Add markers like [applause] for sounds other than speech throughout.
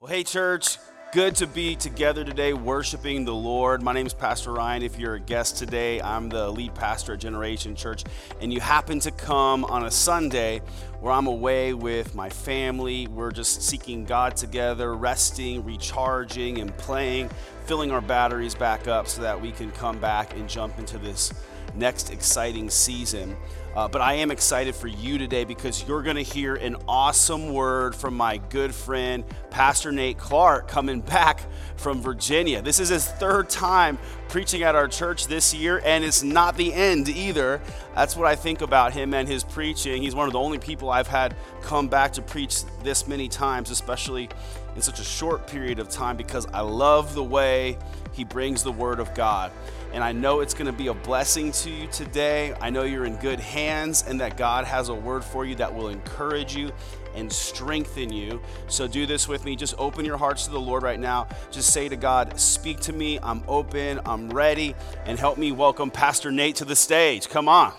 Well, hey, church. Good to be together today worshiping the Lord. My name is Pastor Ryan. If you're a guest today, I'm the lead pastor at Generation Church, and you happen to come on a Sunday where I'm away with my family. We're just seeking God together, resting, recharging, and playing, filling our batteries back up so that we can come back and jump into this next exciting season. Uh, but I am excited for you today because you're going to hear an awesome word from my good friend, Pastor Nate Clark, coming back from Virginia. This is his third time preaching at our church this year, and it's not the end either. That's what I think about him and his preaching. He's one of the only people I've had come back to preach this many times, especially in such a short period of time, because I love the way he brings the word of God and I know it's going to be a blessing to you today. I know you're in good hands and that God has a word for you that will encourage you and strengthen you. So do this with me. Just open your hearts to the Lord right now. Just say to God, Speak to me. I'm open, I'm ready, and help me welcome Pastor Nate to the stage. Come on.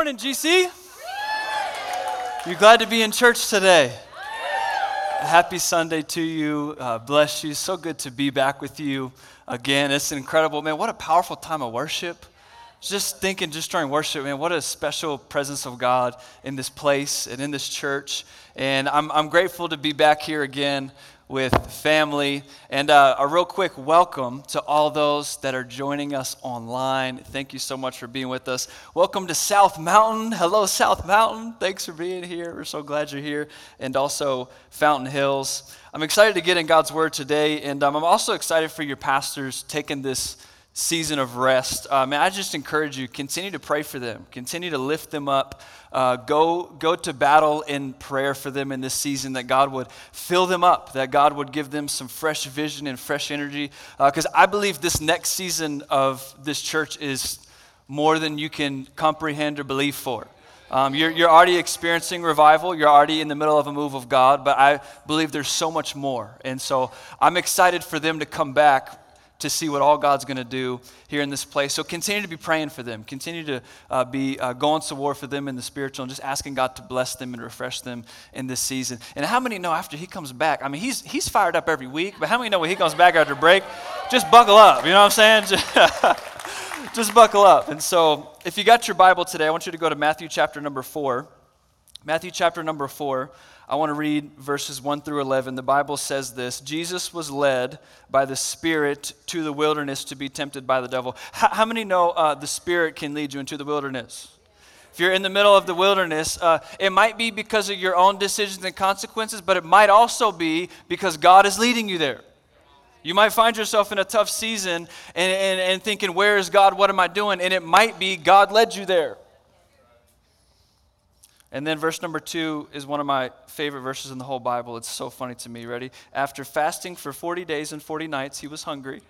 Morning, GC. You glad to be in church today? Happy Sunday to you. Uh, bless you. So good to be back with you again. It's incredible, man. What a powerful time of worship. Just thinking, just during worship, man, what a special presence of God in this place and in this church. And I'm, I'm grateful to be back here again with family. And uh, a real quick welcome to all those that are joining us online. Thank you so much for being with us. Welcome to South Mountain. Hello, South Mountain. Thanks for being here. We're so glad you're here. And also, Fountain Hills. I'm excited to get in God's Word today. And um, I'm also excited for your pastors taking this season of rest. Um, I just encourage you, continue to pray for them, continue to lift them up. Uh, go, go to battle in prayer for them in this season that God would fill them up, that God would give them some fresh vision and fresh energy. Because uh, I believe this next season of this church is more than you can comprehend or believe for. Um, you're, you're already experiencing revival. You're already in the middle of a move of God, but I believe there's so much more. And so I'm excited for them to come back to see what all God's going to do here in this place. So continue to be praying for them. Continue to uh, be uh, going to war for them in the spiritual and just asking God to bless them and refresh them in this season. And how many know after he comes back? I mean, he's, he's fired up every week, but how many know when he comes back after break? Just buckle up. You know what I'm saying? [laughs] just buckle up. And so if you got your Bible today, I want you to go to Matthew chapter number four. Matthew chapter number four. I want to read verses 1 through 11. The Bible says this Jesus was led by the Spirit to the wilderness to be tempted by the devil. How, how many know uh, the Spirit can lead you into the wilderness? If you're in the middle of the wilderness, uh, it might be because of your own decisions and consequences, but it might also be because God is leading you there. You might find yourself in a tough season and, and, and thinking, Where is God? What am I doing? And it might be God led you there. And then verse number two is one of my favorite verses in the whole Bible. It's so funny to me. Ready? After fasting for 40 days and 40 nights, he was hungry.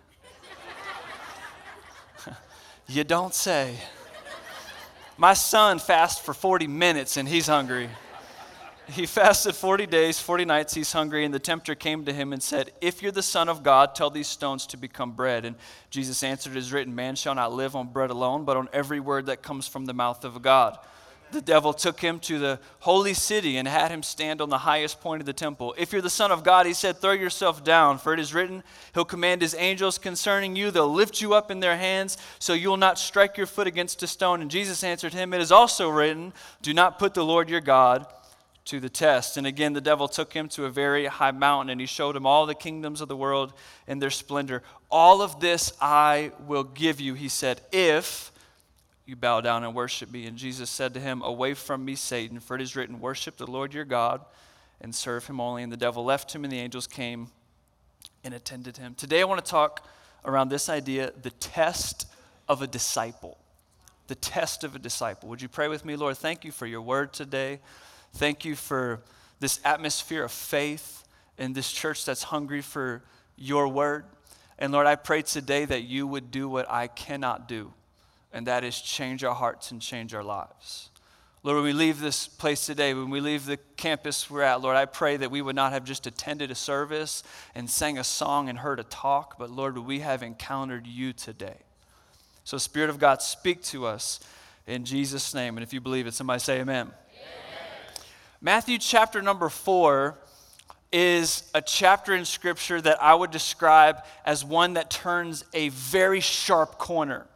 [laughs] you don't say. My son fasts for 40 minutes and he's hungry. He fasted 40 days, 40 nights, he's hungry, and the tempter came to him and said, If you're the Son of God, tell these stones to become bread. And Jesus answered, It is written, Man shall not live on bread alone, but on every word that comes from the mouth of God the devil took him to the holy city and had him stand on the highest point of the temple. If you're the Son of God, he said, throw yourself down, for it is written, He'll command His angels concerning you. They'll lift you up in their hands, so you will not strike your foot against a stone. And Jesus answered him, It is also written, Do not put the Lord your God to the test. And again, the devil took him to a very high mountain, and he showed him all the kingdoms of the world and their splendor. All of this I will give you, he said, if you bow down and worship me. And Jesus said to him, Away from me, Satan, for it is written, Worship the Lord your God and serve him only. And the devil left him, and the angels came and attended him. Today, I want to talk around this idea the test of a disciple. The test of a disciple. Would you pray with me, Lord? Thank you for your word today. Thank you for this atmosphere of faith in this church that's hungry for your word. And Lord, I pray today that you would do what I cannot do and that is change our hearts and change our lives. Lord, when we leave this place today, when we leave the campus we're at, Lord, I pray that we would not have just attended a service and sang a song and heard a talk, but Lord, we have encountered you today. So, Spirit of God, speak to us in Jesus' name. And if you believe it, somebody say amen. amen. Matthew chapter number four is a chapter in Scripture that I would describe as one that turns a very sharp corner.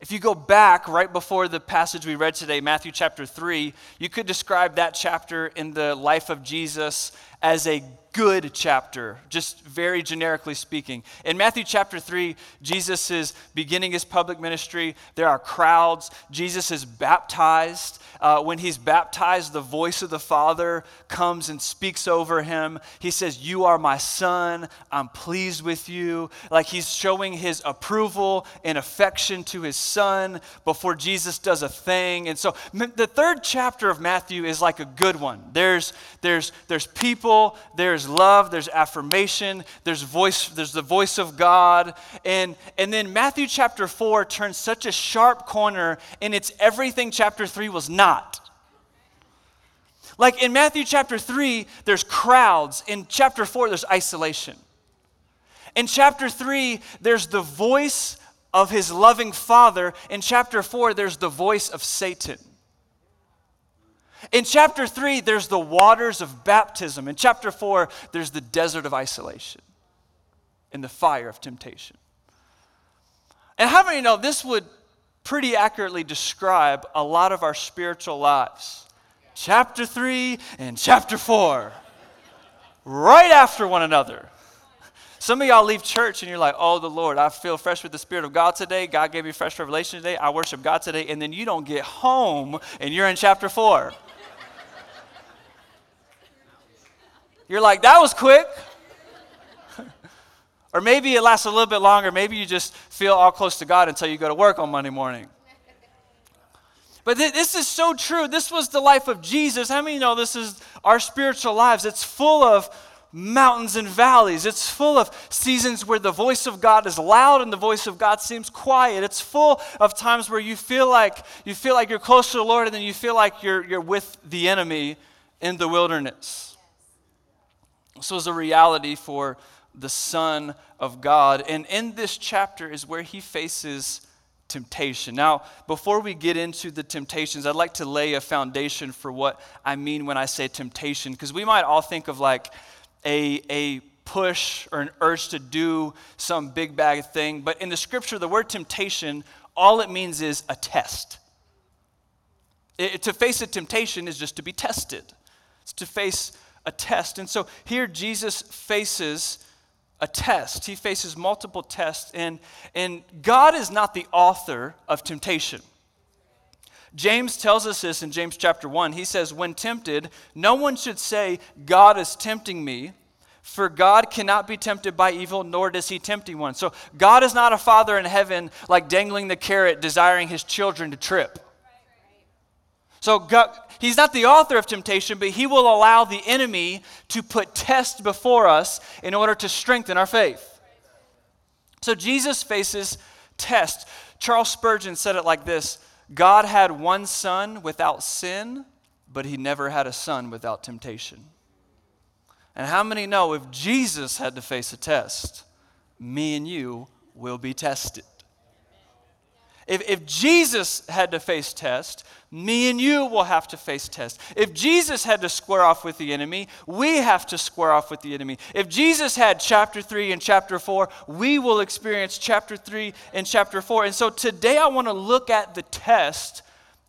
If you go back right before the passage we read today, Matthew chapter 3, you could describe that chapter in the life of Jesus as a good chapter, just very generically speaking. In Matthew chapter 3, Jesus is beginning his public ministry. There are crowds. Jesus is baptized. Uh, when he's baptized, the voice of the Father comes and speaks over him. He says, You are my son. I'm pleased with you. Like he's showing his approval and affection to his son before Jesus does a thing. And so the third chapter of Matthew is like a good one. There's, there's, there's people, there's love, there's affirmation, there's voice, there's the voice of God. And, and then Matthew chapter 4 turns such a sharp corner, and it's everything chapter 3 was not. Like in Matthew chapter 3, there's crowds. In chapter 4, there's isolation. In chapter 3, there's the voice of his loving father. In chapter 4, there's the voice of Satan. In chapter 3, there's the waters of baptism. In chapter 4, there's the desert of isolation and the fire of temptation. And how many know this would pretty accurately describe a lot of our spiritual lives. Chapter 3 and chapter 4, right after one another. Some of y'all leave church and you're like, oh, the Lord, I feel fresh with the Spirit of God today. God gave me fresh revelation today. I worship God today. And then you don't get home and you're in chapter 4. You're like, that was quick. [laughs] Or maybe it lasts a little bit longer. Maybe you just feel all close to God until you go to work on Monday morning. But th- this is so true. This was the life of Jesus. How many know this is our spiritual lives? It's full of mountains and valleys. It's full of seasons where the voice of God is loud and the voice of God seems quiet. It's full of times where you feel like you feel like you're close to the Lord and then you feel like you're, you're with the enemy in the wilderness. This was a reality for the Son of God. And in this chapter is where he faces temptation. Now, before we get into the temptations, I'd like to lay a foundation for what I mean when I say temptation, because we might all think of like a, a push or an urge to do some big bag thing, but in the scripture, the word temptation, all it means is a test. It, to face a temptation is just to be tested, it's to face a test. And so here Jesus faces a test. He faces multiple tests, and, and God is not the author of temptation. James tells us this in James chapter 1. He says, When tempted, no one should say, God is tempting me, for God cannot be tempted by evil, nor does he tempt anyone. So God is not a father in heaven like dangling the carrot, desiring his children to trip. So God, He's not the author of temptation, but He will allow the enemy to put tests before us in order to strengthen our faith. So Jesus faces tests. Charles Spurgeon said it like this God had one son without sin, but He never had a son without temptation. And how many know if Jesus had to face a test, me and you will be tested? If, if Jesus had to face test, me and you will have to face test. If Jesus had to square off with the enemy, we have to square off with the enemy. If Jesus had chapter 3 and chapter 4, we will experience chapter 3 and chapter 4. And so today I want to look at the test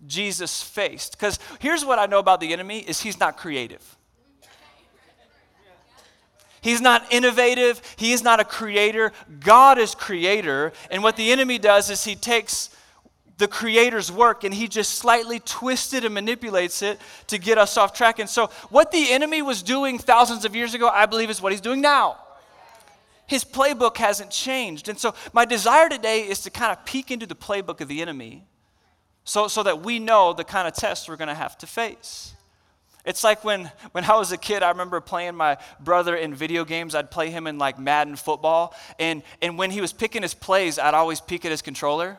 Jesus faced. Because here's what I know about the enemy is he's not creative. He's not innovative. He is not a creator. God is creator. And what the enemy does is he takes the creator's work and he just slightly twists it and manipulates it to get us off track. And so, what the enemy was doing thousands of years ago, I believe, is what he's doing now. His playbook hasn't changed. And so, my desire today is to kind of peek into the playbook of the enemy so, so that we know the kind of tests we're going to have to face. It's like when, when I was a kid, I remember playing my brother in video games. I'd play him in like Madden football. And, and when he was picking his plays, I'd always peek at his controller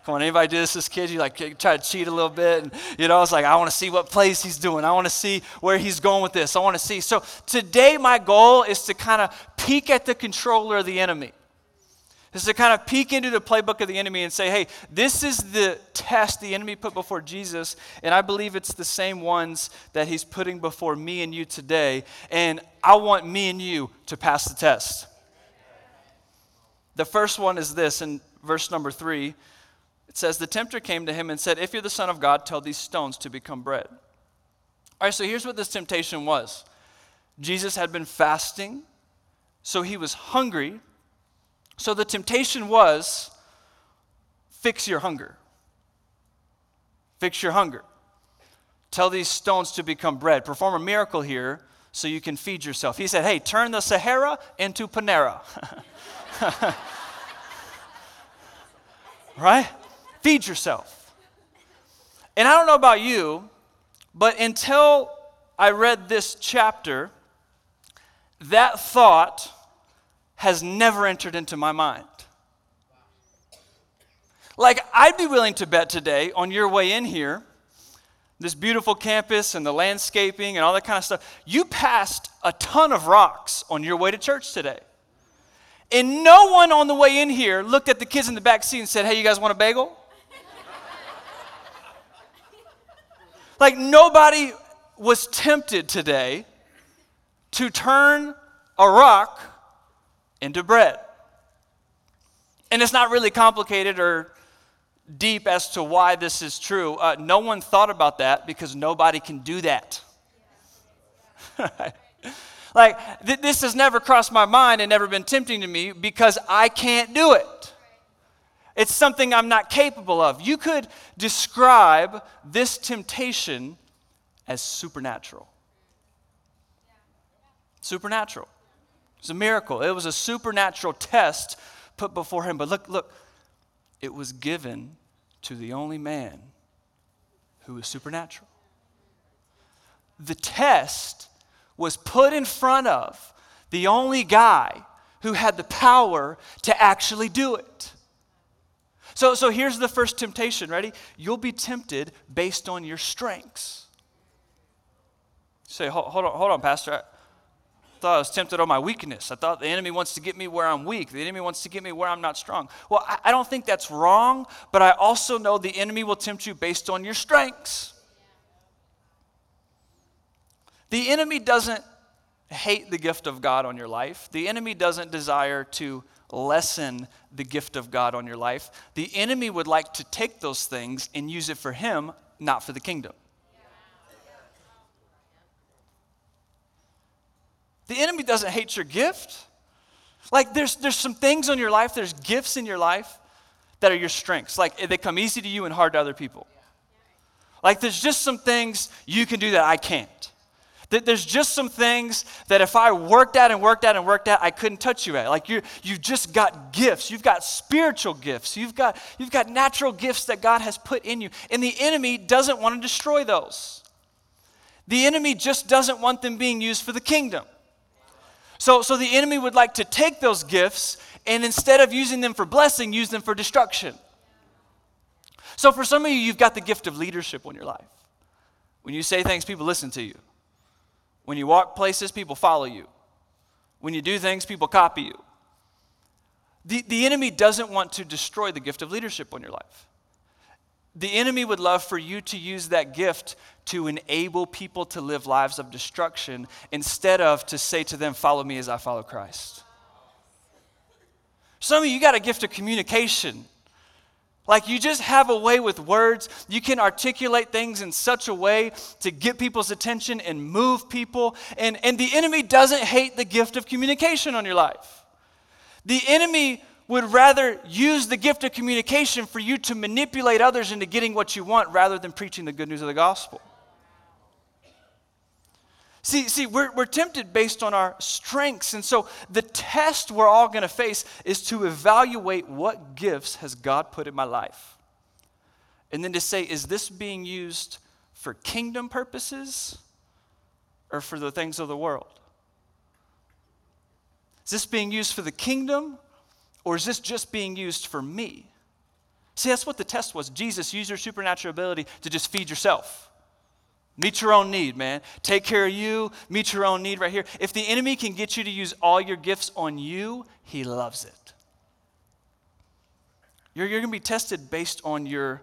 [laughs] Come on, anybody do this as kids? You like try to cheat a little bit, and you know, it's like I want to see what plays he's doing. I want to see where he's going with this. I want to see. So today, my goal is to kind of peek at the controller of the enemy. Is to kind of peek into the playbook of the enemy and say, hey, this is the test the enemy put before Jesus, and I believe it's the same ones that he's putting before me and you today, and I want me and you to pass the test. The first one is this in verse number three. It says, The tempter came to him and said, If you're the Son of God, tell these stones to become bread. All right, so here's what this temptation was Jesus had been fasting, so he was hungry. So the temptation was fix your hunger. Fix your hunger. Tell these stones to become bread. Perform a miracle here so you can feed yourself. He said, Hey, turn the Sahara into Panera. [laughs] right? Feed yourself. And I don't know about you, but until I read this chapter, that thought has never entered into my mind. Like, I'd be willing to bet today on your way in here, this beautiful campus and the landscaping and all that kind of stuff, you passed a ton of rocks on your way to church today. And no one on the way in here looked at the kids in the back seat and said, Hey, you guys want a bagel? [laughs] like, nobody was tempted today to turn a rock into bread. And it's not really complicated or deep as to why this is true. Uh, no one thought about that because nobody can do that. [laughs] Like, th- this has never crossed my mind and never been tempting to me because I can't do it. It's something I'm not capable of. You could describe this temptation as supernatural. Supernatural. It's a miracle. It was a supernatural test put before him. But look, look, it was given to the only man who was supernatural. The test was put in front of the only guy who had the power to actually do it. So, so here's the first temptation. Ready? You'll be tempted based on your strengths. say, hold, hold on, hold on, Pastor. Thought I was tempted on my weakness. I thought the enemy wants to get me where I'm weak. The enemy wants to get me where I'm not strong. Well, I, I don't think that's wrong, but I also know the enemy will tempt you based on your strengths. The enemy doesn't hate the gift of God on your life. The enemy doesn't desire to lessen the gift of God on your life. The enemy would like to take those things and use it for him, not for the kingdom. The enemy doesn't hate your gift. Like there's there's some things on your life, there's gifts in your life that are your strengths. Like they come easy to you and hard to other people. Like there's just some things you can do that I can't. That There's just some things that if I worked at and worked at and worked at, I couldn't touch you at. Like you, you've just got gifts. You've got spiritual gifts. You've got, you've got natural gifts that God has put in you. And the enemy doesn't want to destroy those. The enemy just doesn't want them being used for the kingdom. So, so the enemy would like to take those gifts and instead of using them for blessing, use them for destruction. So for some of you, you've got the gift of leadership in your life. When you say things, people listen to you. When you walk places, people follow you. When you do things, people copy you. The, the enemy doesn't want to destroy the gift of leadership in your life. The enemy would love for you to use that gift to enable people to live lives of destruction instead of to say to them, Follow me as I follow Christ. Some of you got a gift of communication. Like you just have a way with words. You can articulate things in such a way to get people's attention and move people. And, and the enemy doesn't hate the gift of communication on your life. The enemy would rather use the gift of communication for you to manipulate others into getting what you want rather than preaching the good news of the gospel. See, see we're, we're tempted based on our strengths. And so the test we're all going to face is to evaluate what gifts has God put in my life. And then to say, is this being used for kingdom purposes or for the things of the world? Is this being used for the kingdom or is this just being used for me? See, that's what the test was. Jesus, use your supernatural ability to just feed yourself. Meet your own need, man. Take care of you, meet your own need right here. If the enemy can get you to use all your gifts on you, he loves it. You're, you're going to be tested based on your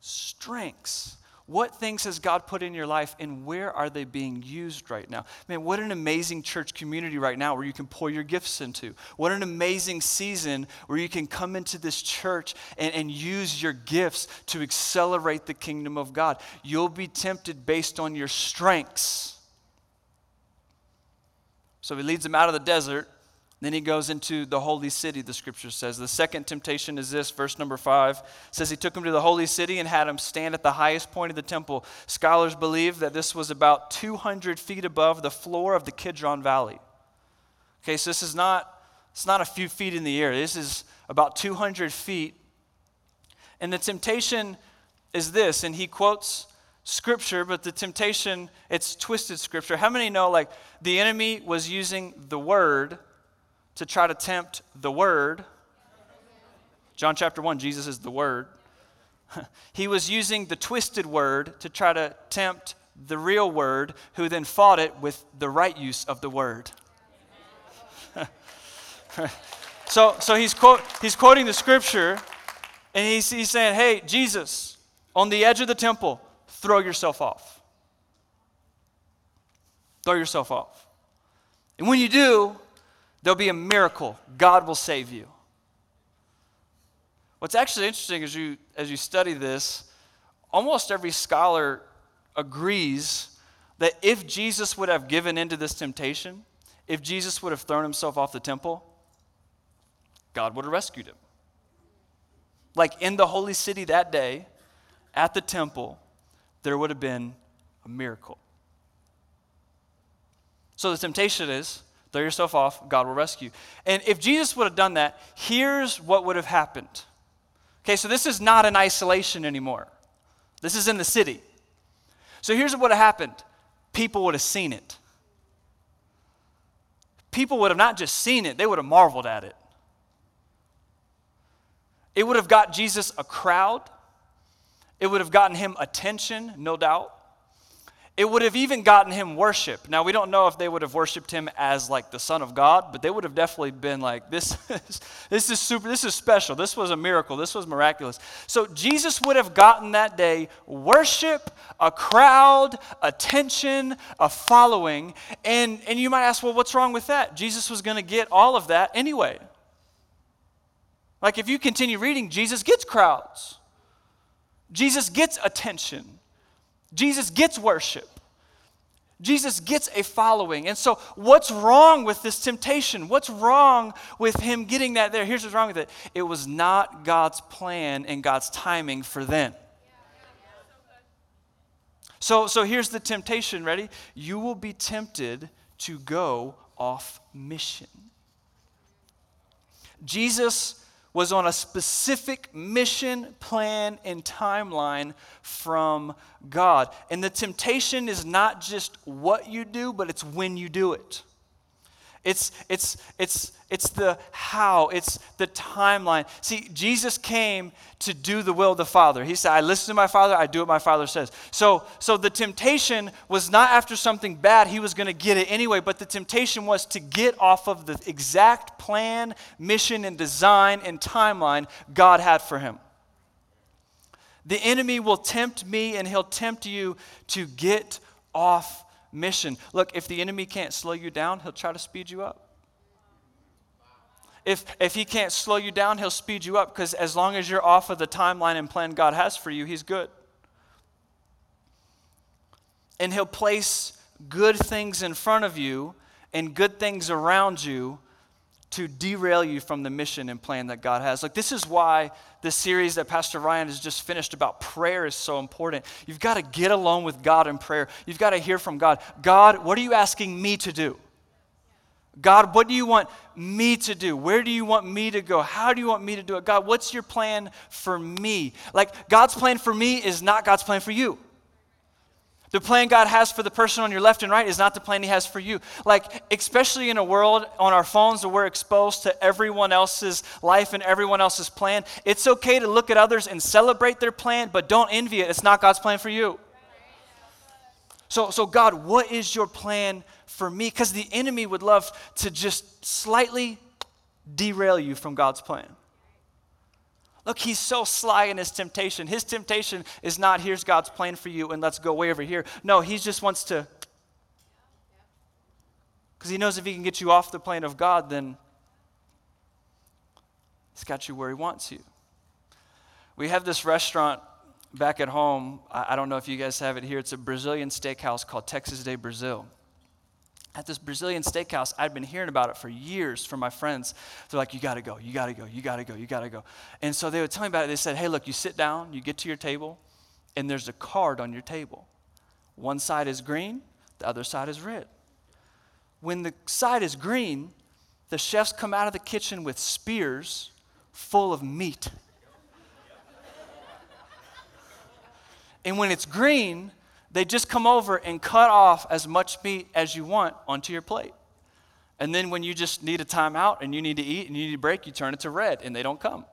strengths. What things has God put in your life and where are they being used right now? Man, what an amazing church community right now where you can pour your gifts into. What an amazing season where you can come into this church and, and use your gifts to accelerate the kingdom of God. You'll be tempted based on your strengths. So he leads them out of the desert then he goes into the holy city, the scripture says. The second temptation is this, verse number five says he took him to the holy city and had him stand at the highest point of the temple. Scholars believe that this was about 200 feet above the floor of the Kidron Valley. Okay, so this is not, it's not a few feet in the air. This is about 200 feet. And the temptation is this, and he quotes scripture, but the temptation, it's twisted scripture. How many know, like, the enemy was using the word to try to tempt the Word. John chapter 1, Jesus is the Word. [laughs] he was using the twisted Word to try to tempt the real Word, who then fought it with the right use of the Word. [laughs] so so he's, quote, he's quoting the scripture, and he's, he's saying, Hey, Jesus, on the edge of the temple, throw yourself off. Throw yourself off. And when you do, There'll be a miracle. God will save you. What's actually interesting as you, as you study this, almost every scholar agrees that if Jesus would have given into this temptation, if Jesus would have thrown himself off the temple, God would have rescued him. Like in the holy city that day, at the temple, there would have been a miracle. So the temptation is Throw yourself off, God will rescue. And if Jesus would have done that, here's what would have happened. Okay, so this is not in isolation anymore. This is in the city. So here's what would have happened people would have seen it. People would have not just seen it, they would have marveled at it. It would have got Jesus a crowd. It would have gotten him attention, no doubt. It would have even gotten him worship. Now, we don't know if they would have worshiped him as like the Son of God, but they would have definitely been like, this [laughs] is, this is super, this is special. This was a miracle. This was miraculous. So, Jesus would have gotten that day worship, a crowd, attention, a following. And, and you might ask, well, what's wrong with that? Jesus was going to get all of that anyway. Like, if you continue reading, Jesus gets crowds, Jesus gets attention. Jesus gets worship. Jesus gets a following. And so, what's wrong with this temptation? What's wrong with him getting that there? Here's what's wrong with it it was not God's plan and God's timing for them. So, so here's the temptation. Ready? You will be tempted to go off mission. Jesus was on a specific mission, plan, and timeline from God. And the temptation is not just what you do, but it's when you do it. It's, it's, it's, it's the how, it's the timeline. See, Jesus came to do the will of the Father. He said, I listen to my Father, I do what my Father says. So, so the temptation was not after something bad, he was going to get it anyway, but the temptation was to get off of the exact plan, mission, and design and timeline God had for him. The enemy will tempt me and he'll tempt you to get off mission. Look, if the enemy can't slow you down, he'll try to speed you up. If, if he can't slow you down, he'll speed you up because as long as you're off of the timeline and plan God has for you, he's good. And he'll place good things in front of you and good things around you to derail you from the mission and plan that God has. Like, this is why the series that Pastor Ryan has just finished about prayer is so important. You've got to get alone with God in prayer. You've got to hear from God. God, what are you asking me to do? God, what do you want me to do? Where do you want me to go? How do you want me to do it? God, what's your plan for me? Like, God's plan for me is not God's plan for you. The plan God has for the person on your left and right is not the plan He has for you. Like, especially in a world on our phones where we're exposed to everyone else's life and everyone else's plan, it's okay to look at others and celebrate their plan, but don't envy it. It's not God's plan for you. So, so God, what is your plan for me? Because the enemy would love to just slightly derail you from God's plan. Look, he's so sly in his temptation. His temptation is not, here's God's plan for you and let's go way over here. No, he just wants to, because he knows if he can get you off the plane of God, then he's got you where he wants you. We have this restaurant back at home. I don't know if you guys have it here. It's a Brazilian steakhouse called Texas de Brazil at this Brazilian steakhouse, I'd been hearing about it for years from my friends. They're like, you gotta go, you gotta go, you gotta go, you gotta go. And so they would tell me about it. They said, hey, look, you sit down, you get to your table, and there's a card on your table. One side is green, the other side is red. When the side is green, the chefs come out of the kitchen with spears full of meat. And when it's green, they just come over and cut off as much meat as you want onto your plate. And then when you just need a timeout and you need to eat and you need a break, you turn it to red and they don't come.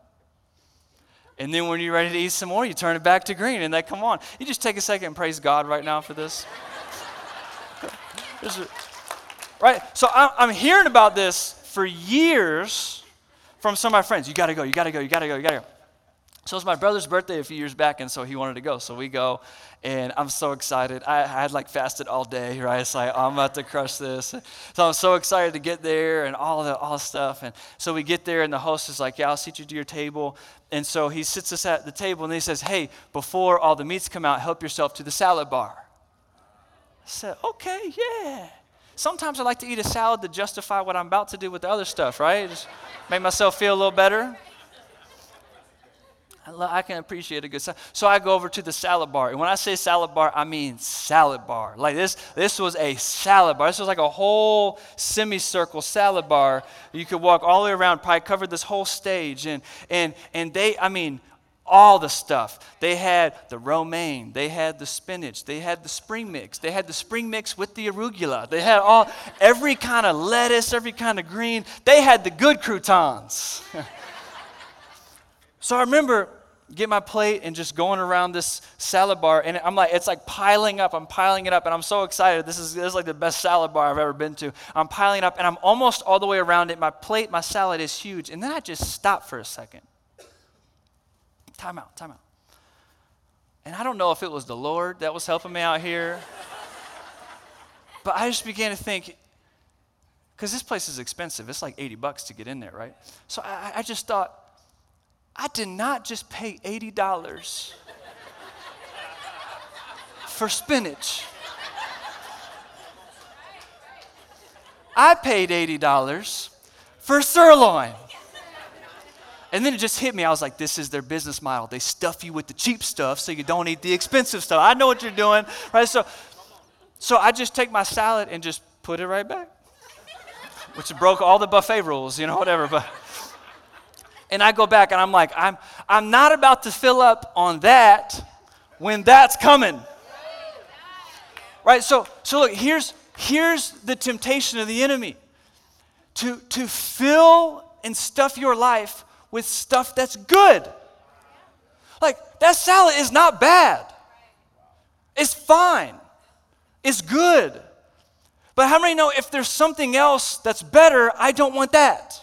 And then when you're ready to eat some more, you turn it back to green and they come on. You just take a second and praise God right now for this. right? So I'm hearing about this for years from some of my friends. You gotta go, you gotta go, you gotta go, you gotta go. So it was my brother's birthday a few years back, and so he wanted to go. So we go, and I'm so excited. I, I had like fasted all day, right? It's like I'm about to crush this. So I'm so excited to get there and all the all stuff. And so we get there, and the host is like, "Yeah, I'll seat you to your table." And so he sits us at the table, and he says, "Hey, before all the meats come out, help yourself to the salad bar." I said, "Okay, yeah." Sometimes I like to eat a salad to justify what I'm about to do with the other stuff, right? Just make myself feel a little better. I can appreciate a good salad. So I go over to the salad bar. And when I say salad bar, I mean salad bar. Like this, this was a salad bar. This was like a whole semicircle salad bar. You could walk all the way around, probably covered this whole stage. And, and, and they, I mean, all the stuff. They had the romaine, they had the spinach, they had the spring mix, they had the spring mix with the arugula, they had all every kind of lettuce, every kind of green. They had the good croutons. [laughs] So I remember getting my plate and just going around this salad bar, and I'm like, it's like piling up. I'm piling it up, and I'm so excited. This is, this is like the best salad bar I've ever been to. I'm piling up, and I'm almost all the way around it. My plate, my salad is huge. And then I just stop for a second. Time out, time out. And I don't know if it was the Lord that was helping me out here, but I just began to think, because this place is expensive. It's like 80 bucks to get in there, right? So I, I just thought, I did not just pay $80 for spinach. I paid $80 for sirloin. And then it just hit me. I was like, this is their business model. They stuff you with the cheap stuff so you don't eat the expensive stuff. I know what you're doing. Right? So, so I just take my salad and just put it right back. Which broke all the buffet rules, you know, whatever. But and I go back and I'm like, I'm, I'm not about to fill up on that when that's coming. Right? So, so look, here's, here's the temptation of the enemy to, to fill and stuff your life with stuff that's good. Like, that salad is not bad, it's fine, it's good. But how many know if there's something else that's better, I don't want that?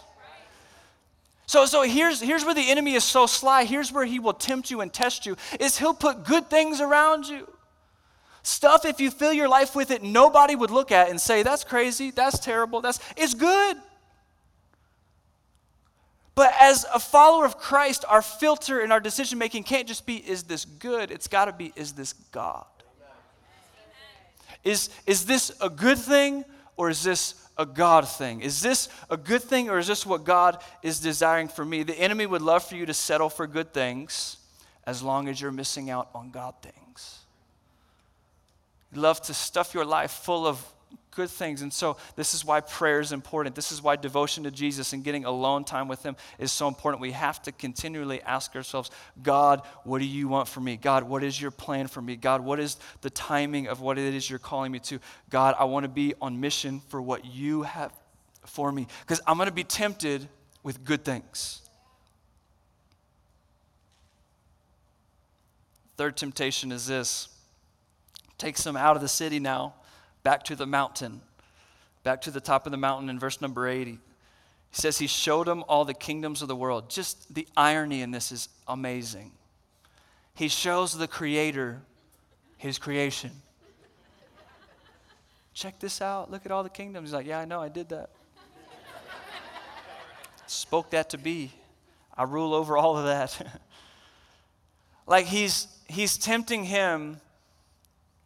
So, so here's, here's where the enemy is so sly. Here's where he will tempt you and test you, is he'll put good things around you. Stuff, if you fill your life with it, nobody would look at and say, that's crazy, that's terrible, that's it's good. But as a follower of Christ, our filter in our decision making can't just be, is this good? It's got to be, is this God? Is, is this a good thing or is this a God thing? Is this a good thing or is this what God is desiring for me? The enemy would love for you to settle for good things as long as you're missing out on God things. You love to stuff your life full of good things. And so, this is why prayer is important. This is why devotion to Jesus and getting alone time with Him is so important. We have to continually ask ourselves God, what do you want from me? God, what is your plan for me? God, what is the timing of what it is you're calling me to? God, I want to be on mission for what you have for me because I'm going to be tempted with good things. Third temptation is this takes them out of the city now, back to the mountain, back to the top of the mountain in verse number 80. He says he showed him all the kingdoms of the world. Just the irony in this is amazing. He shows the Creator his creation. Check this out. Look at all the kingdoms. He's like, Yeah, I know, I did that. Spoke that to be. I rule over all of that. [laughs] like he's he's tempting him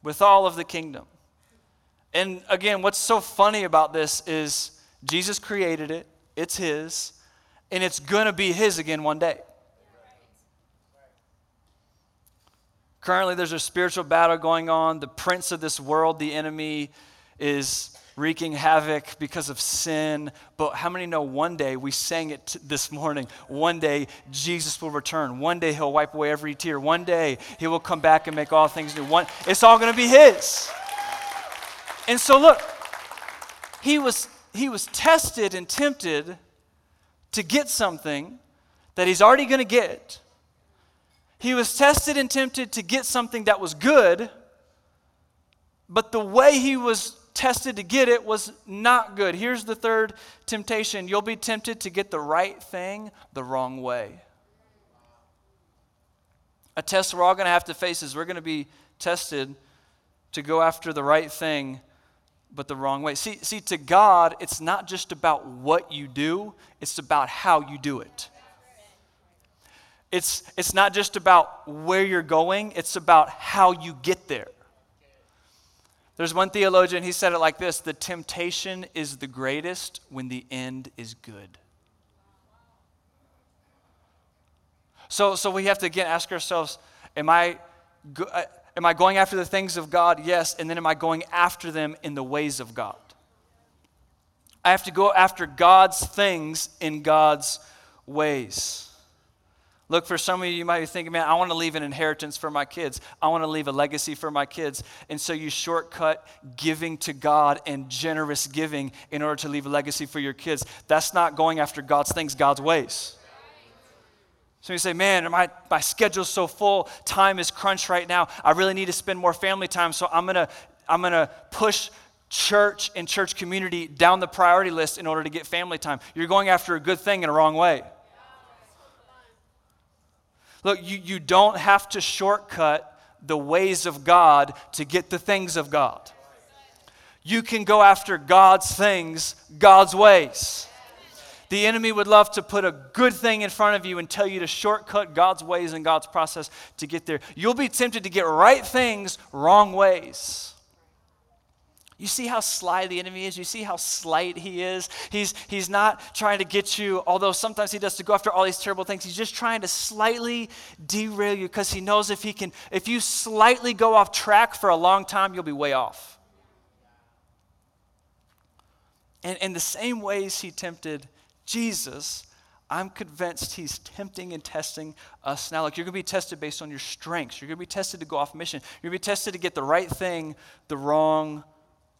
with all of the kingdom. And again, what's so funny about this is Jesus created it, it's his, and it's going to be his again one day. Currently, there's a spiritual battle going on. The prince of this world, the enemy, is wreaking havoc because of sin. But how many know one day, we sang it t- this morning, one day Jesus will return. One day he'll wipe away every tear. One day he will come back and make all things new. One, it's all going to be his. And so look, he was, he was tested and tempted to get something that he's already going to get. He was tested and tempted to get something that was good, but the way he was tested to get it was not good. Here's the third temptation you'll be tempted to get the right thing the wrong way. A test we're all going to have to face is we're going to be tested to go after the right thing but the wrong way. See, see, to God, it's not just about what you do, it's about how you do it. It's, it's not just about where you're going, it's about how you get there. There's one theologian, he said it like this The temptation is the greatest when the end is good. So, so we have to again ask ourselves Am I, go, uh, am I going after the things of God? Yes. And then am I going after them in the ways of God? I have to go after God's things in God's ways. Look, for some of you, you might be thinking, man, I want to leave an inheritance for my kids. I want to leave a legacy for my kids. And so you shortcut giving to God and generous giving in order to leave a legacy for your kids. That's not going after God's things, God's ways. So you say, man, my, my schedule's so full, time is crunched right now. I really need to spend more family time, so I'm to I'm to push church and church community down the priority list in order to get family time. You're going after a good thing in a wrong way. Look, you, you don't have to shortcut the ways of God to get the things of God. You can go after God's things, God's ways. The enemy would love to put a good thing in front of you and tell you to shortcut God's ways and God's process to get there. You'll be tempted to get right things wrong ways. You see how sly the enemy is? You see how slight he is? He's, he's not trying to get you, although sometimes he does to go after all these terrible things. He's just trying to slightly derail you because he knows if he can, if you slightly go off track for a long time, you'll be way off. And in the same ways he tempted Jesus, I'm convinced he's tempting and testing us now. Like you're going to be tested based on your strengths. You're going to be tested to go off mission. You're going to be tested to get the right thing the wrong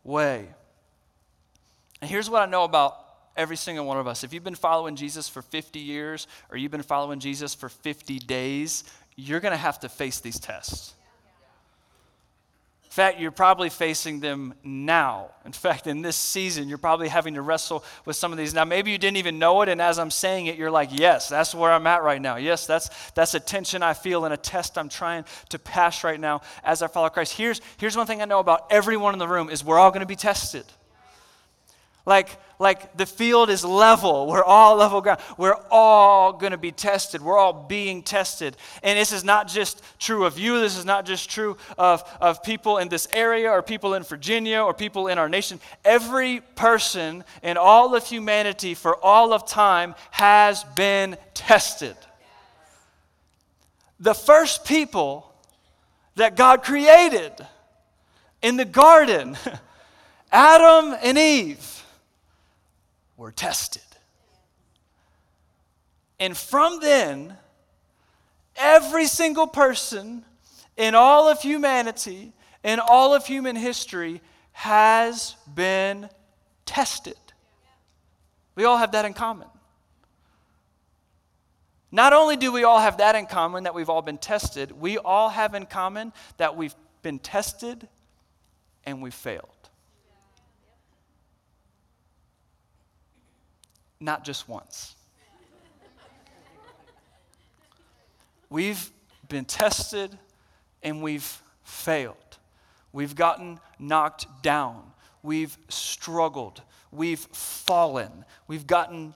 way. And here's what I know about every single one of us. If you've been following Jesus for 50 years or you've been following Jesus for 50 days, you're going to have to face these tests. In fact, you're probably facing them now. In fact, in this season, you're probably having to wrestle with some of these. Now, maybe you didn't even know it, and as I'm saying it, you're like, yes, that's where I'm at right now. Yes, that's, that's a tension I feel and a test I'm trying to pass right now as I follow Christ. Here's, here's one thing I know about everyone in the room is we're all going to be tested. Like, like the field is level. We're all level ground. We're all going to be tested. We're all being tested. And this is not just true of you. This is not just true of, of people in this area or people in Virginia or people in our nation. Every person in all of humanity for all of time has been tested. The first people that God created in the garden. [laughs] Adam and Eve were tested. And from then, every single person in all of humanity, in all of human history, has been tested. We all have that in common. Not only do we all have that in common, that we've all been tested, we all have in common that we've been tested and we failed. Not just once. We've been tested and we've failed. We've gotten knocked down. We've struggled. We've fallen. We've gotten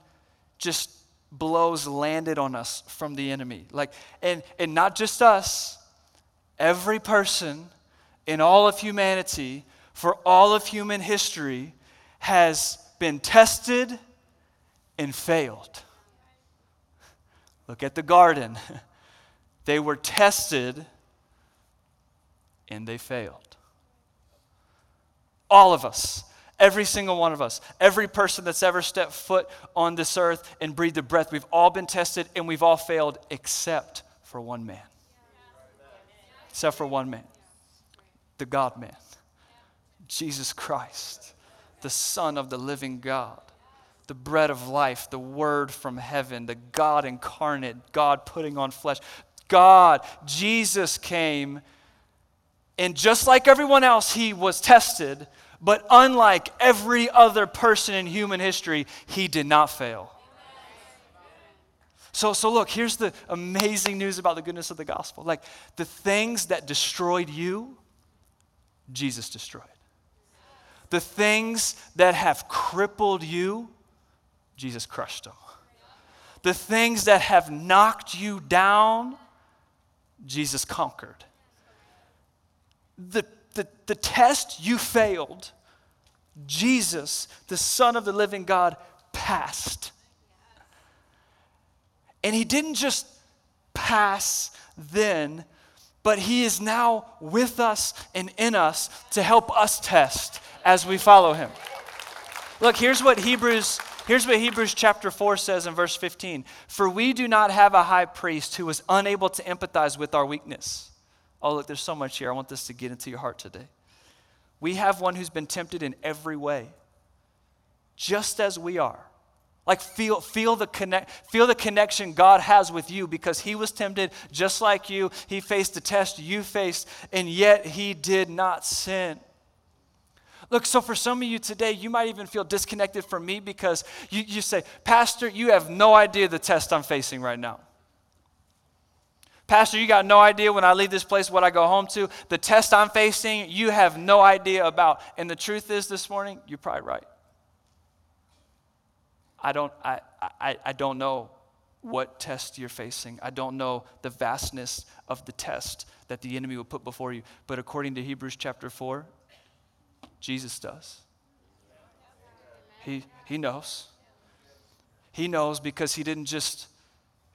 just blows landed on us from the enemy. Like, and, and not just us, every person in all of humanity, for all of human history, has been tested and failed. Look at the garden. [laughs] They were tested and they failed. All of us, every single one of us, every person that's ever stepped foot on this earth and breathed a breath, we've all been tested and we've all failed except for one man. Except for one man the God man, Jesus Christ, the Son of the living God the bread of life, the word from heaven, the God incarnate, God putting on flesh, God, Jesus came, and just like everyone else, he was tested, but unlike every other person in human history, he did not fail. So, so look, here's the amazing news about the goodness of the gospel. Like the things that destroyed you, Jesus destroyed. The things that have crippled you, Jesus crushed them. The things that have knocked you down, Jesus conquered. The, the, the test you failed, Jesus, the Son of the living God, passed. And he didn't just pass then, but he is now with us and in us to help us test as we follow him. Look, here's what Hebrews Here's what Hebrews chapter 4 says in verse 15 For we do not have a high priest who is unable to empathize with our weakness. Oh, look, there's so much here. I want this to get into your heart today. We have one who's been tempted in every way, just as we are. Like feel, feel, the connect, feel the connection God has with you because he was tempted just like you. He faced the test you faced, and yet he did not sin. Look, so for some of you today, you might even feel disconnected from me because you, you say, Pastor, you have no idea the test I'm facing right now. Pastor, you got no idea when I leave this place what I go home to. The test I'm facing, you have no idea about. And the truth is, this morning, you're probably right. I don't, I, I, I don't know what test you're facing. I don't know the vastness of the test that the enemy will put before you. But according to Hebrews chapter 4, Jesus does. He, he knows. He knows because he didn't just,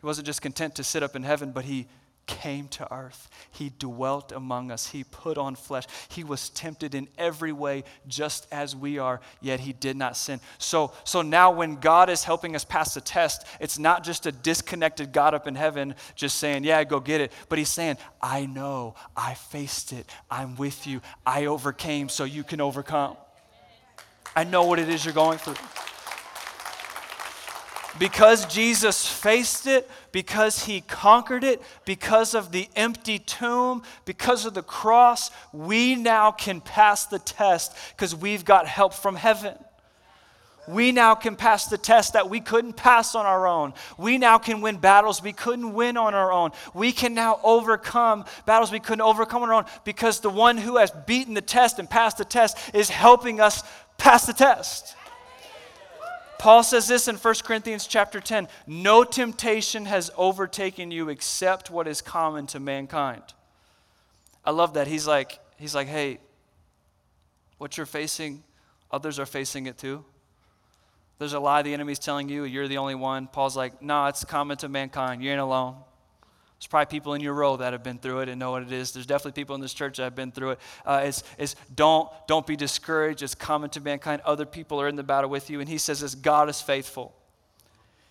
he wasn't just content to sit up in heaven, but he came to earth. He dwelt among us. He put on flesh. He was tempted in every way just as we are, yet he did not sin. So, so now when God is helping us pass the test, it's not just a disconnected God up in heaven just saying, Yeah, go get it. But he's saying, I know, I faced it, I'm with you, I overcame so you can overcome. I know what it is you're going through. Because Jesus faced it, because he conquered it, because of the empty tomb, because of the cross, we now can pass the test because we've got help from heaven. We now can pass the test that we couldn't pass on our own. We now can win battles we couldn't win on our own. We can now overcome battles we couldn't overcome on our own because the one who has beaten the test and passed the test is helping us pass the test. Paul says this in 1 Corinthians chapter 10 No temptation has overtaken you except what is common to mankind. I love that. He's like, he's like, hey, what you're facing, others are facing it too. There's a lie the enemy's telling you, you're the only one. Paul's like, no, it's common to mankind. You ain't alone. There's probably people in your row that have been through it and know what it is. There's definitely people in this church that have been through it. Uh, it's, it's don't, don't be discouraged. It's common to mankind. Other people are in the battle with you. And he says, this God is faithful.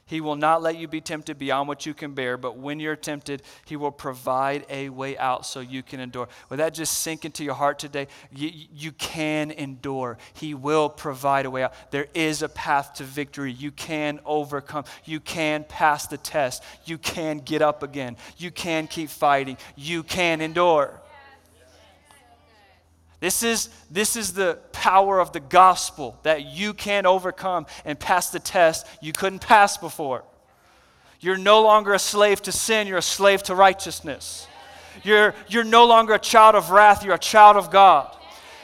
He will not let you be tempted beyond what you can bear, but when you're tempted, He will provide a way out so you can endure. Will that just sink into your heart today? You, you can endure. He will provide a way out. There is a path to victory. You can overcome. You can pass the test. You can get up again. You can keep fighting. You can endure. This is, this is the power of the gospel that you can overcome and pass the test you couldn't pass before. You're no longer a slave to sin, you're a slave to righteousness. You're, you're no longer a child of wrath, you're a child of God.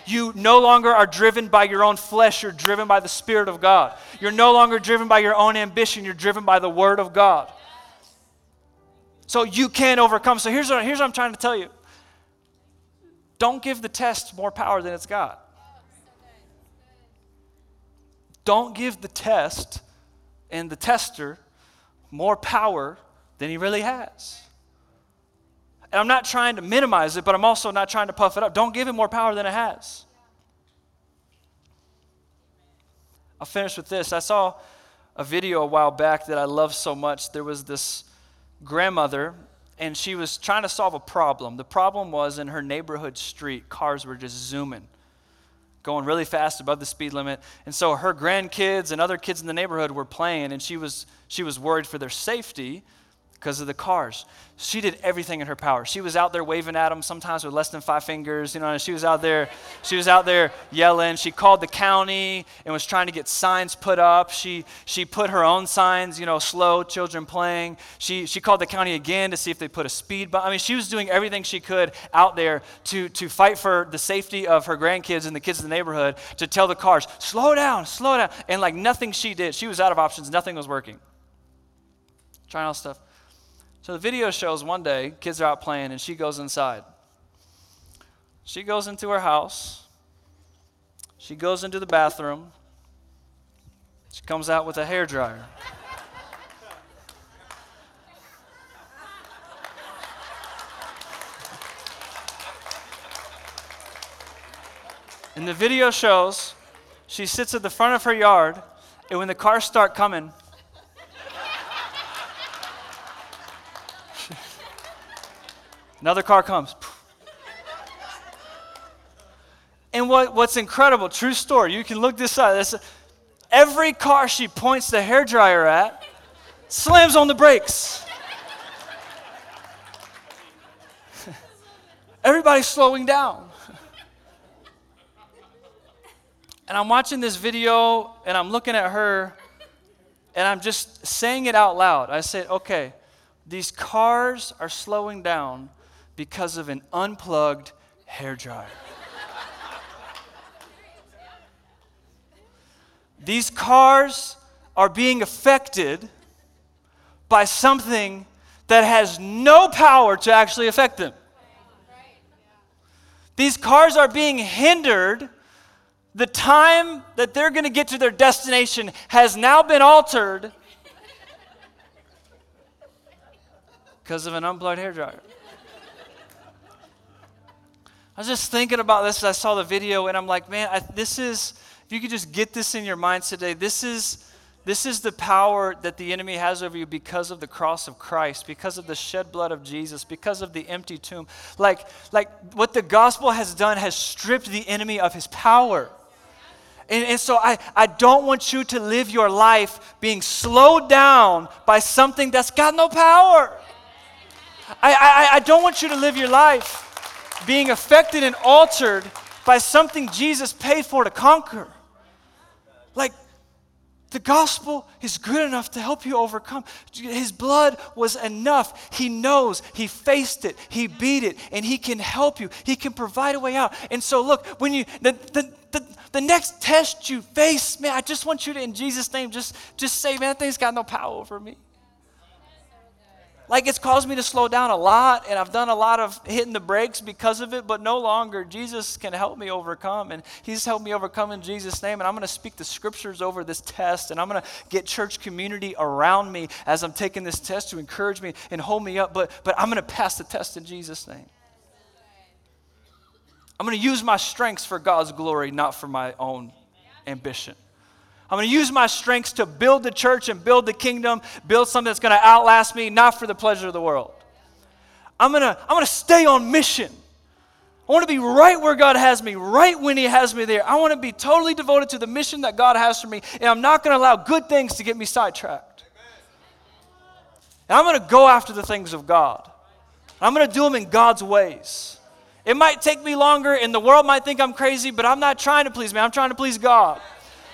You no longer are driven by your own flesh, you're driven by the Spirit of God. You're no longer driven by your own ambition, you're driven by the Word of God. So you can overcome. So here's what, here's what I'm trying to tell you don't give the test more power than it's got. Don't give the test and the tester more power than he really has. And I'm not trying to minimize it, but I'm also not trying to puff it up. Don't give him more power than it has. I'll finish with this. I saw a video a while back that I love so much. There was this grandmother and she was trying to solve a problem. The problem was in her neighborhood street, cars were just zooming, going really fast above the speed limit. And so her grandkids and other kids in the neighborhood were playing, and she was, she was worried for their safety because of the cars. She did everything in her power. She was out there waving at them, sometimes with less than five fingers. You know, she was out there, she was out there yelling. She called the county and was trying to get signs put up. She she put her own signs, you know, slow children playing. She she called the county again to see if they put a speed bump. I mean, she was doing everything she could out there to to fight for the safety of her grandkids and the kids in the neighborhood. To tell the cars, slow down, slow down, and like nothing she did. She was out of options. Nothing was working. Trying all stuff. So the video shows one day, kids are out playing, and she goes inside. She goes into her house. She goes into the bathroom. She comes out with a hair dryer. And the video shows she sits at the front of her yard, and when the cars start coming, Another car comes. And what, what's incredible, true story, you can look this up. Every car she points the hair dryer at slams on the brakes. [laughs] Everybody's slowing down. And I'm watching this video and I'm looking at her and I'm just saying it out loud. I said, okay, these cars are slowing down because of an unplugged hair dryer. These cars are being affected by something that has no power to actually affect them. These cars are being hindered. The time that they're going to get to their destination has now been altered because of an unplugged hair dryer. I was just thinking about this as I saw the video, and I'm like, man, I, this is, if you could just get this in your minds today, this is, this is the power that the enemy has over you because of the cross of Christ, because of the shed blood of Jesus, because of the empty tomb. Like, like what the gospel has done has stripped the enemy of his power. And, and, so I, I don't want you to live your life being slowed down by something that's got no power. I, I, I don't want you to live your life being affected and altered by something Jesus paid for to conquer. Like, the gospel is good enough to help you overcome. His blood was enough. He knows. He faced it. He beat it. And He can help you. He can provide a way out. And so, look, when you, the, the, the, the next test you face, man, I just want you to, in Jesus' name, just, just say, man, that thing's got no power over me. Like it's caused me to slow down a lot, and I've done a lot of hitting the brakes because of it, but no longer. Jesus can help me overcome, and He's helped me overcome in Jesus' name. And I'm going to speak the scriptures over this test, and I'm going to get church community around me as I'm taking this test to encourage me and hold me up, but, but I'm going to pass the test in Jesus' name. I'm going to use my strengths for God's glory, not for my own ambition. I'm going to use my strengths to build the church and build the kingdom, build something that's going to outlast me, not for the pleasure of the world. I'm going to, I'm going to stay on mission. I want to be right where God has me, right when He has me there. I want to be totally devoted to the mission that God has for me, and I'm not going to allow good things to get me sidetracked. And I'm going to go after the things of God. I'm going to do them in God's ways. It might take me longer, and the world might think I'm crazy, but I'm not trying to please me. I'm trying to please God.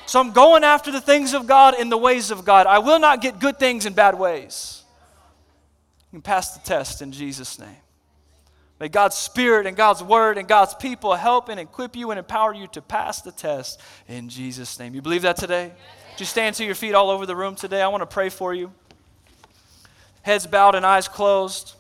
So I'm going after the things of God in the ways of God. I will not get good things in bad ways. You can pass the test in Jesus' name. May God's Spirit and God's Word and God's people help and equip you and empower you to pass the test in Jesus' name. You believe that today? Would you stand to your feet all over the room today? I want to pray for you. Heads bowed and eyes closed.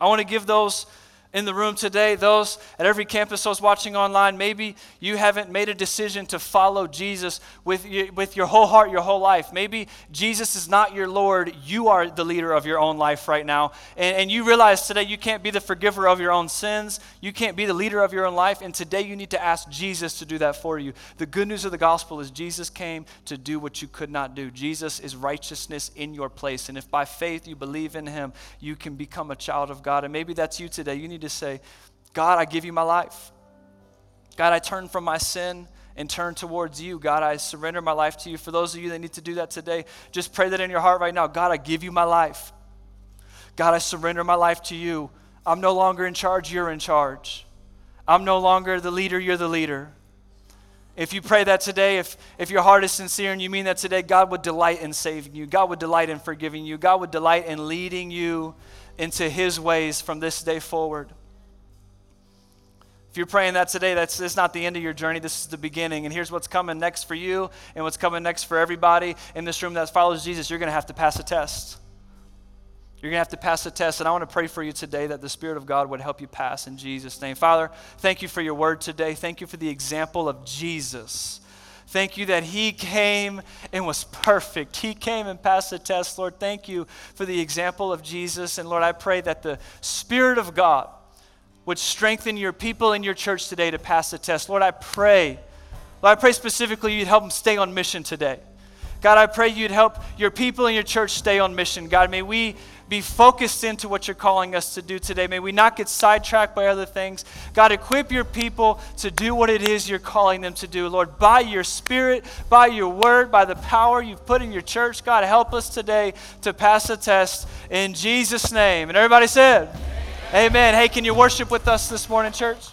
I want to give those in the room today, those at every campus, those watching online, maybe you haven't made a decision to follow Jesus with, with your whole heart, your whole life. Maybe Jesus is not your Lord. You are the leader of your own life right now. And, and you realize today you can't be the forgiver of your own sins. You can't be the leader of your own life. And today you need to ask Jesus to do that for you. The good news of the gospel is Jesus came to do what you could not do. Jesus is righteousness in your place. And if by faith you believe in him, you can become a child of God. And maybe that's you today. You need to say, God, I give you my life. God, I turn from my sin and turn towards you. God, I surrender my life to you. For those of you that need to do that today, just pray that in your heart right now. God, I give you my life. God, I surrender my life to you. I'm no longer in charge, you're in charge. I'm no longer the leader, you're the leader. If you pray that today, if, if your heart is sincere and you mean that today, God would delight in saving you. God would delight in forgiving you. God would delight in leading you into His ways from this day forward. If you're praying that today, that's, that's not the end of your journey. This is the beginning. And here's what's coming next for you and what's coming next for everybody in this room that follows Jesus. You're going to have to pass a test. You're going to have to pass a test. And I want to pray for you today that the Spirit of God would help you pass in Jesus' name. Father, thank you for your word today. Thank you for the example of Jesus. Thank you that He came and was perfect. He came and passed the test. Lord, thank you for the example of Jesus. And Lord, I pray that the Spirit of God would strengthen your people in your church today to pass the test. Lord, I pray. Lord, I pray specifically you'd help them stay on mission today. God, I pray you'd help your people in your church stay on mission. God, may we be focused into what you're calling us to do today. May we not get sidetracked by other things. God, equip your people to do what it is you're calling them to do. Lord, by your spirit, by your word, by the power you've put in your church, God, help us today to pass the test in Jesus' name. And everybody said, Amen. Amen. Hey, can you worship with us this morning, church?